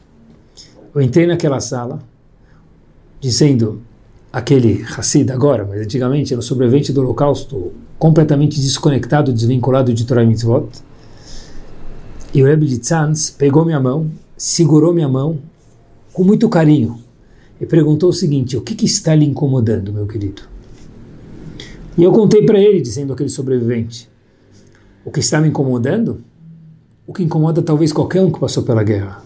Eu entrei naquela sala dizendo aquele Hassid agora, mas antigamente era o sobrevivente do holocausto, completamente desconectado, desvinculado de Torah e Mitzvot. E o Rebbe de Tzantz pegou minha mão, segurou minha mão com muito carinho e perguntou o seguinte: O que, que está lhe incomodando, meu querido? E eu contei para ele, dizendo aquele sobrevivente: O que está me incomodando? O que incomoda talvez qualquer um que passou pela guerra.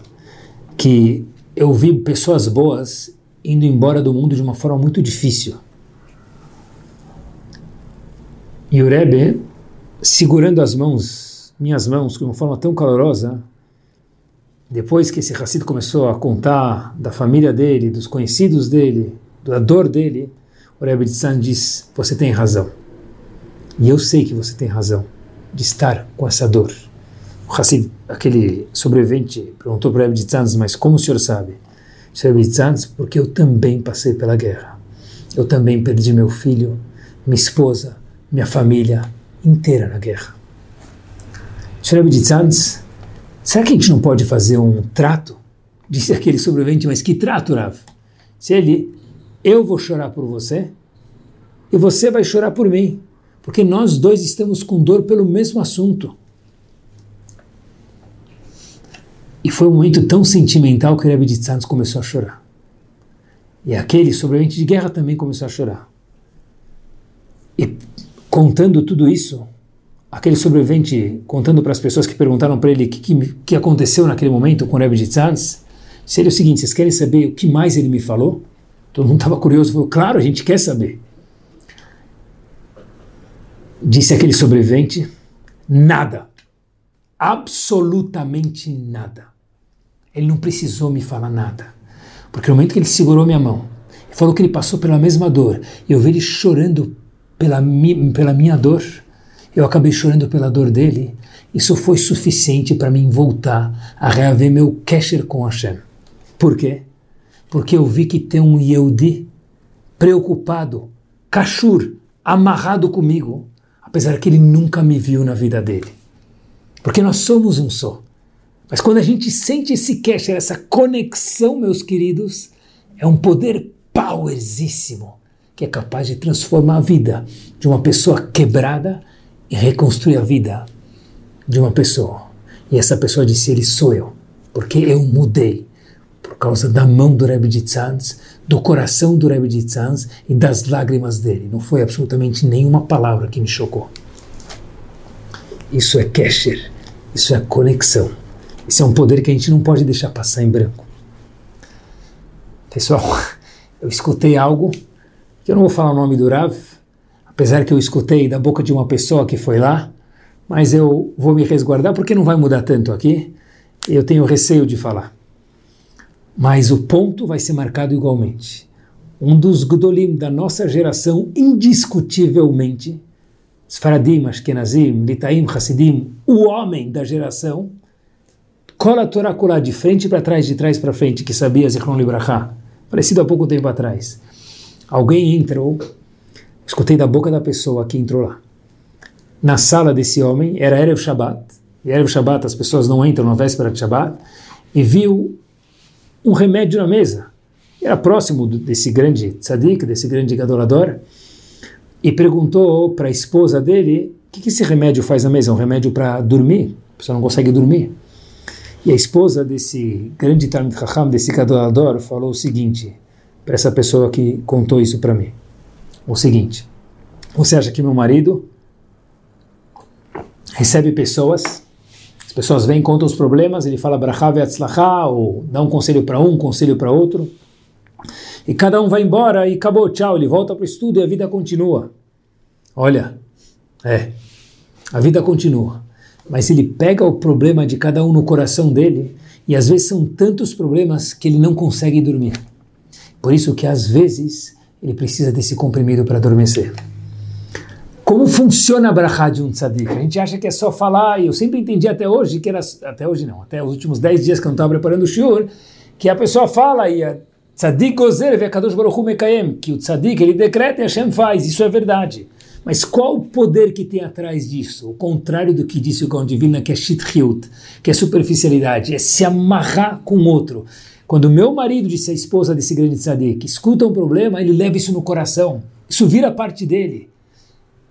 Que eu vi pessoas boas indo embora do mundo de uma forma muito difícil. E o Rebbe, segurando as mãos, minhas mãos, de uma forma tão calorosa, depois que esse Hassid começou a contar da família dele, dos conhecidos dele, da dor dele, o Rebbe de Tzan diz: Você tem razão. E eu sei que você tem razão de estar com essa dor. O Hassid, aquele sobrevivente, perguntou para o Rebbe de Tzanz, mas como o senhor sabe? Tzanz, porque eu também passei pela guerra. Eu também perdi meu filho, minha esposa, minha família inteira na guerra. Tzanz Será que a gente não pode fazer um trato? Disse aquele sobrevivente, mas que trato, Rav? Se ele, eu vou chorar por você e você vai chorar por mim, porque nós dois estamos com dor pelo mesmo assunto. E foi um momento tão sentimental que o Rebbe de Santos começou a chorar. E aquele sobrevivente de guerra também começou a chorar. E contando tudo isso, aquele sobrevivente contando para as pessoas que perguntaram para ele o que, que, que, aconteceu naquele momento com o Rebbe de Tzanz, seria o seguinte, vocês querem saber o que mais ele me falou? Todo mundo estava curioso, falou, claro, a gente quer saber. Disse aquele sobrevivente, nada, absolutamente nada. Ele não precisou me falar nada, porque no momento que ele segurou minha mão, falou que ele passou pela mesma dor, e eu vi ele chorando pela, mi, pela minha dor, eu acabei chorando pela dor dele. Isso foi suficiente para mim voltar a reaver meu kesher com Hashem. Por quê? Porque eu vi que tem um Yehudi preocupado, kashur, amarrado comigo, apesar que ele nunca me viu na vida dele. Porque nós somos um só. Mas quando a gente sente esse kesher, essa conexão, meus queridos, é um poder powersíssimo que é capaz de transformar a vida de uma pessoa quebrada em reconstruir a vida de uma pessoa. E essa pessoa disse: Ele sou eu, porque eu mudei por causa da mão do Rebbe de Tzanz, do coração do Rebbe de Tzanz e das lágrimas dele. Não foi absolutamente nenhuma palavra que me chocou. Isso é Kesher, isso é conexão. Isso é um poder que a gente não pode deixar passar em branco. Pessoal, <laughs> eu escutei algo, que eu não vou falar o nome do Rav, apesar que eu escutei da boca de uma pessoa que foi lá, mas eu vou me resguardar porque não vai mudar tanto aqui. Eu tenho receio de falar. Mas o ponto vai ser marcado igualmente. Um dos Gdolim da nossa geração, indiscutivelmente, Sfaradim, Ashkenazim, Litaim, Hassidim, o homem da geração, cola Torá de frente para trás, de trás para frente, que sabia Zichron Libraha, parecido há pouco tempo atrás. Alguém entrou, escutei da boca da pessoa que entrou lá. Na sala desse homem, era Erev Shabbat, e Erev Shabbat as pessoas não entram na véspera de Shabbat, e viu um remédio na mesa. Era próximo desse grande tzadik, desse grande adorador, e perguntou para a esposa dele o que, que, esse remédio faz na mesa. Um remédio para dormir? A pessoa não consegue dormir. E a esposa desse grande Talmud Chacham, desse adorador, falou o seguinte para essa pessoa que contou isso para mim. O seguinte, você acha que meu marido recebe pessoas pessoas vêm, contam os problemas, ele fala brachá ve'atzlachá, ou dá um conselho para um, um conselho para outro. E cada um vai embora e acabou, tchau, ele volta para o estudo e a vida continua. Olha, é, a vida continua. Mas ele pega o problema de cada um no coração dele, e às vezes são tantos problemas que ele não consegue dormir. Por isso que às vezes ele precisa desse comprimido para adormecer. Como funciona a brachá de um tzadik? A gente acha que é só falar, e eu sempre entendi até hoje que era, até hoje não, até os últimos 10 dias que eu não estava preparando o shiur, que a pessoa fala e a tzadik gozer ve'akadosh baruch mekayem, que o tzadik ele decreta e Hashem faz, isso é verdade. Mas qual o poder que tem atrás disso? O contrário do que disse o Gaon Divina, que é shithiut, que é superficialidade, é se amarrar com outro. Quando o meu marido disse a esposa desse grande tzadik, escuta um problema, ele leva isso no coração. Isso vira parte dele.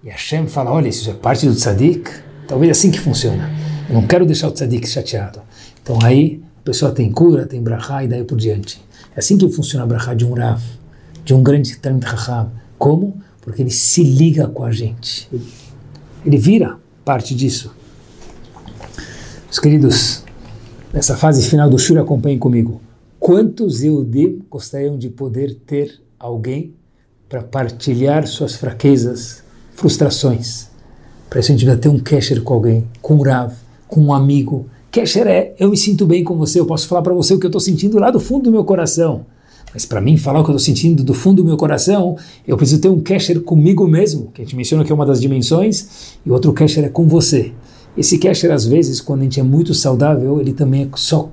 E Hashem fala, olha, isso é parte do tzadik? Talvez assim que funciona. Eu não quero deixar o tzadik chateado. Então aí a pessoa tem cura, tem brachá e daí por diante. É assim que funciona a brachá de um Rav, de um grande Talmud. Como? Porque ele se liga com a gente. Ele vira parte disso. Os queridos, nessa fase final do Shura, acompanhem comigo. Quantos Eudim gostariam de poder ter alguém para partilhar suas fraquezas, frustrações. Para isso a gente precisa ter um kesher com alguém, com um Rav, com um amigo. Kesher é, eu me sinto bem com você, eu posso falar para você o que eu estou sentindo lá do fundo do meu coração. Mas para mim falar o que eu estou sentindo do fundo do meu coração, eu preciso ter um kesher comigo mesmo, que a gente menciona que é uma das dimensões, e outro kesher é com você. Esse kesher, às vezes, quando a gente é muito saudável, ele também é só...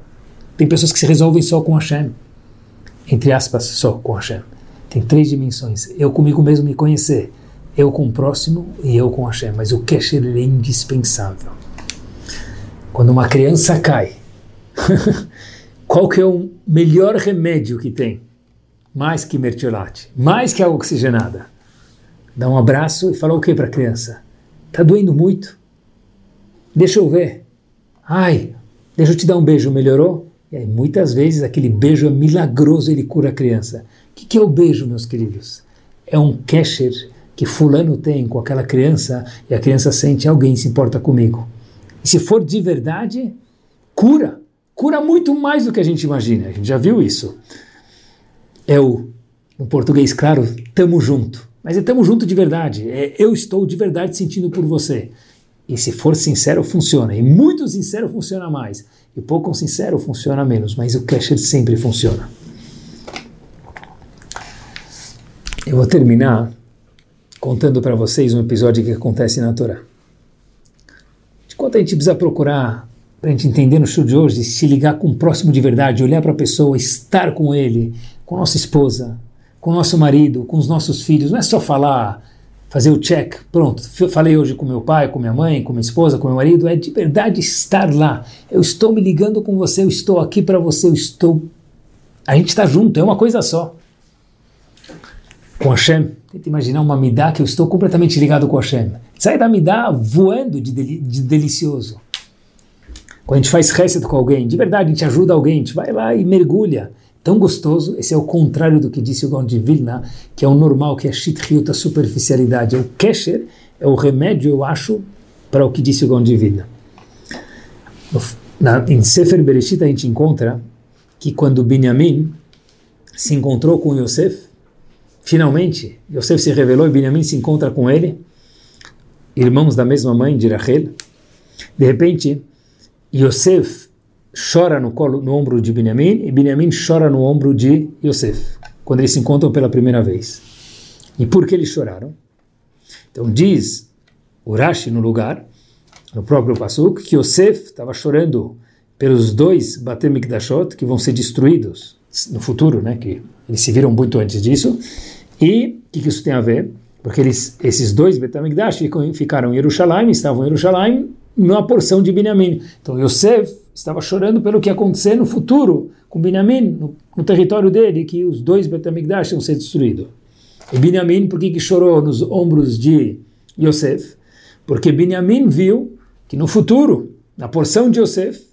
Tem pessoas que se resolvem só com Hashem. Entre aspas, só com Hashem. Tem três dimensões. Eu comigo mesmo me conhecer eu com o próximo e eu com Hashem. Mas o Kesher é indispensável. Quando uma criança cai, <laughs> qual que é o melhor remédio que tem? Mais que mertiolate, mais que água oxigenada. Dá um abraço e fala o que para a criança? Tá doendo muito? Deixa eu ver. Ai, deixa eu te dar um beijo, melhorou? E aí, muitas vezes, aquele beijo é milagroso, ele cura a criança. O que, que é o beijo, meus queridos? É um kesher que fulano tem com aquela criança e a criança sente alguém se importa comigo. E se for de verdade, cura. Cura muito mais do que a gente imagina. A gente já viu isso. É o, no português, claro, tamo junto. Mas é tamo junto de verdade. É eu estou de verdade sentindo por você. E se for sincero, funciona. E muito sincero funciona mais. E pouco sincero funciona menos. Mas o casher sempre funciona. Eu vou terminar contando para vocês um episódio que acontece na Torá. De quanto a gente precisa procurar para a gente entender no show de hoje, se ligar com o próximo de verdade, olhar para a pessoa, estar com ele, com nossa esposa, com nosso marido, com os nossos filhos. Não é só falar, fazer o check, pronto. Falei hoje com meu pai, com minha mãe, com minha esposa, com meu marido. É de verdade estar lá. Eu estou me ligando com você, eu estou aqui para você, eu estou. A gente está junto, é uma coisa só. com Hashem. Tenta imaginar uma midá que eu estou completamente ligado com Hashem. Sai da midá voando de, deli de delicioso. Quando a gente faz reset com alguém, de verdade, a gente ajuda alguém, a gente vai lá e mergulha. Tão gostoso, esse é o contrário do que disse o Gaon de Vilna, que é o normal, que é shithiut, a superficialidade. É o kesher, é o remédio, eu acho, para o que disse o Gaon de Vilna. Na, em Sefer Bereshit a gente encontra que quando Benjamin se encontrou com Yosef, finalmente Yosef se revelou e Benjamin se encontra com ele, irmãos da mesma mãe de Rachel. De repente, Yosef chora no, colo, no ombro de Benjamin e Benjamin chora no ombro de Yosef, quando eles se encontram pela primeira vez. E por que eles choraram? Então diz Urashi no lugar no próprio Pasuk, que Yosef estava chorando pelos dois Batem Mikdashot que vão ser destruídos no futuro, né, que eles se viram muito antes disso. E o que, que, isso tem a ver? Porque eles, esses dois Batem Mikdash ficaram em Jerusalém, estavam em Jerusalém, numa porção de Binyamin. Então Yosef estava chorando pelo que ia acontecer no futuro com Binyamin, no, no território dele, que os dois Batem Mikdash iam ser destruídos. E Binyamin, por que, que chorou nos ombros de Yosef? Porque Binyamin viu que no futuro, na porção de Yosef,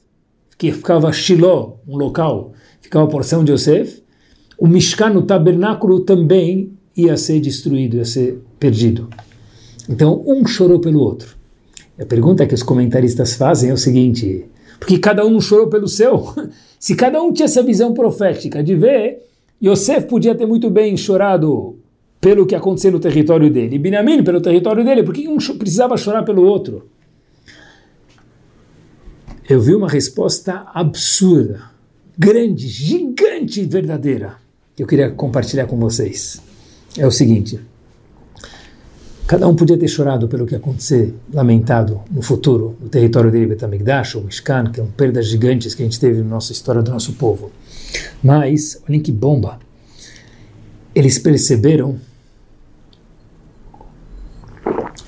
que ficava Shiloh, um local, ficava a porção de Yosef, o Mishkan, o tabernáculo, também ia ser destruído, ia ser perdido. Então, um chorou pelo outro. A pergunta que os comentaristas fazem é o seguinte: porque cada um chorou pelo seu? <laughs> Se cada um tinha essa visão profética de ver, Yosef podia ter muito bem chorado pelo que aconteceu no território dele, Binyamin pelo território dele, por que um precisava chorar pelo outro? eu vi uma resposta absurda, grande, gigante e verdadeira, que eu queria compartilhar com vocês. É o seguinte: cada um podia ter chorado pelo que acontecer, lamentado no futuro, no território dele, Betamigdash ou Mishkan, que um perdas gigantes que a gente teve na nossa história do nosso povo. Mas, olhem que bomba! Eles perceberam,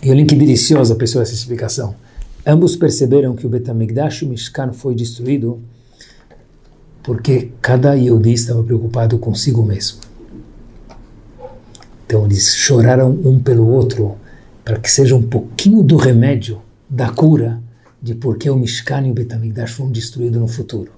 e olhem que deliciosa pessoa essa explicação Ambos perceberam que o Betamigdash e o Mishkan foi destruído porque cada Yehudi estava preocupado consigo mesmo. Então eles choraram um pelo outro para que seja um pouquinho do remédio, da cura, de por que o Mishkan e o Betamigdash foram destruídos no futuro.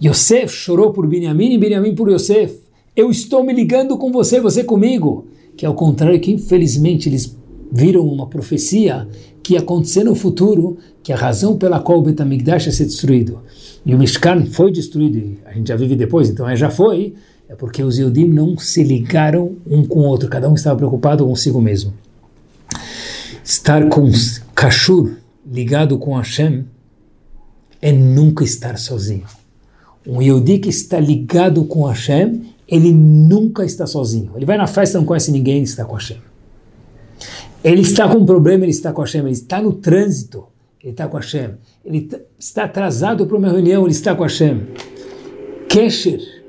Yosef chorou por Binyamin e Binyamin por Yosef. Eu estou me ligando com você, você comigo. Que ao contrário que infelizmente eles viram uma profecia que ia acontecer no futuro, que a razão pela qual o Betamigdash ia ser destruído e o Mishkan foi destruído, a gente já vive depois, então é, já foi, é porque os Yudim não se ligaram um com o outro, cada um estava preocupado consigo mesmo. Estar com Kashur ligado com Hashem é nunca estar sozinho. Um Yehudi que está ligado com Hashem, ele nunca está sozinho. Ele vai na festa, não conhece ninguém, está com Hashem. Ele está com um problema, ele está com Hashem, ele está no trânsito, ele está com Hashem. Ele está atrasado para uma reunião, ele está com Hashem. Kesher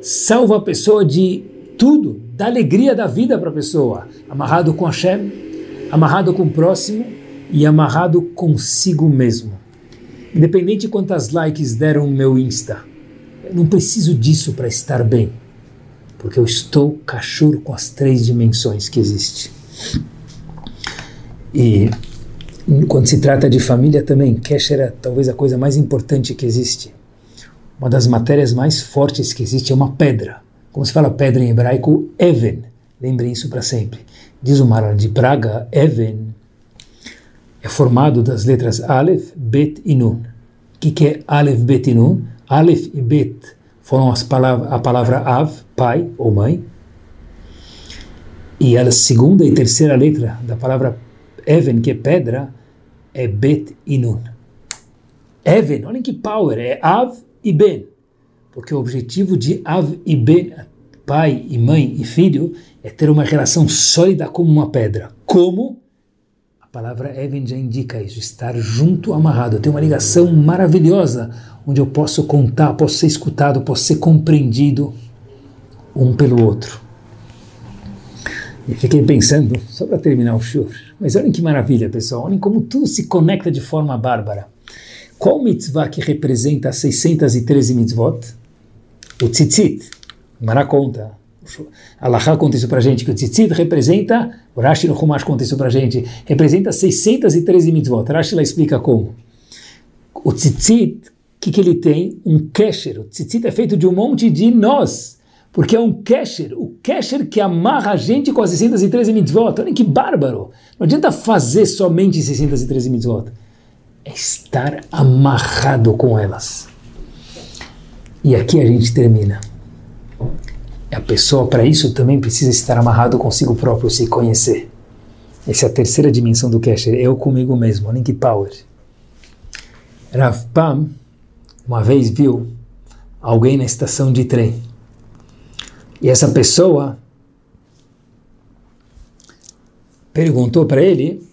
salva a pessoa de tudo, dá alegria da vida para a pessoa. Amarrado com Hashem, amarrado com o próximo e amarrado consigo mesmo. Independente de quantas likes deram no meu Insta, eu não preciso disso para estar bem, porque eu estou cachorro com as três dimensões que existem. E quando se trata de família também, Kesher é talvez a coisa mais importante que existe. Uma das matérias mais fortes que existe é uma pedra. Como se fala pedra em hebraico, Even. Lembrem isso para sempre. Diz o Maral de Praga, Even é formado das letras Aleph, Bet e Nun. O que, que é Aleph, Bet e Nun? Aleph e Bet foram as a palavra Av, pai ou mãe. E a segunda e terceira letra da palavra Even, que é pedra, é Bet e Nun. Even, olhem que power, é Av e Ben. Porque o objetivo de Av e Ben, pai e mãe e filho, é ter uma relação sólida como uma pedra. Como? A palavra Even já indica isso, estar junto, amarrado, ter uma ligação maravilhosa, onde eu posso contar, posso ser escutado, posso ser compreendido um pelo outro. E fiquei pensando, só para terminar o show, mas olhem que maravilha, pessoal, olhem como tudo se conecta de forma bárbara. Qual mitzvah que representa as 613 mitzvot? O tzitzit. Mara conta, Allah conta isso para gente, que o tzitzit representa, o Rashi no Humash conta isso para gente, representa 613 mitzvot. Rashi lá explica como. O tzitzit, o que, que ele tem? Um kesher. O tzitzit é feito de um monte de nós, porque é um kesher, o kesher que amarra a gente com as 613 mitzvot. Olha que bárbaro! Não adianta fazer somente 613 mitzvot. É estar amarrado com elas. E aqui a gente termina. A pessoa, para isso, também precisa estar amarrado consigo próprio, se conhecer. Essa é a terceira dimensão do Kesher, eu comigo mesmo, Link Power. Rav Pam, uma vez viu alguém na estação de trem. E essa pessoa perguntou para ele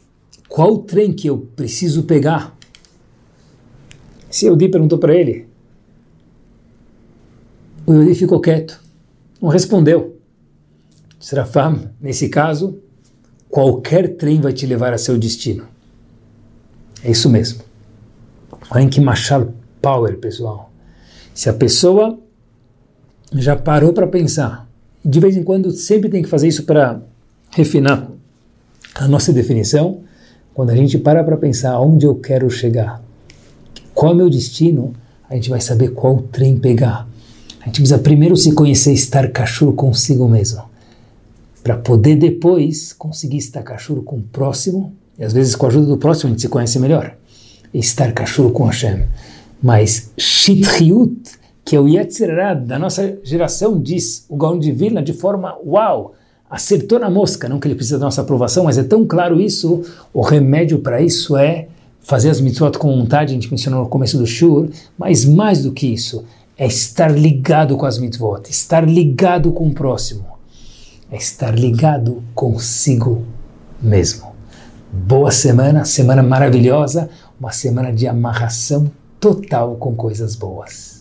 qual trem que eu preciso pegar. Se Yehudi perguntou para ele, o Yehudi ficou quieto, não respondeu. Srafam, nesse caso, qualquer trem vai te levar a seu destino. É isso mesmo. Olhem que machal power, pessoal. Se a pessoa já parou para pensar, de vez em quando sempre tem que fazer isso para refinar a nossa definição, quando a gente para para pensar aonde eu quero chegar, qual é o meu destino, a gente vai saber qual trem pegar. A gente precisa primeiro se conhecer, estar cachorro consigo mesmo, para poder depois conseguir estar cachorro com o próximo, e às vezes com a ajuda do próximo a gente se conhece melhor, estar cachorro com Hashem. Mas Shithiut, que é o Yetzirah da nossa geração, diz o Gaon de Vilna de forma uau, acertou na mosca, não que ele precisa da nossa aprovação, mas é tão claro isso, o remédio para isso é fazer as mitzvot com vontade, a gente mencionou no começo do shur, mas mais do que isso, é estar ligado com as mitzvot, estar ligado com o próximo, é estar ligado consigo mesmo. Boa semana, semana maravilhosa, uma semana de amarração total com coisas boas.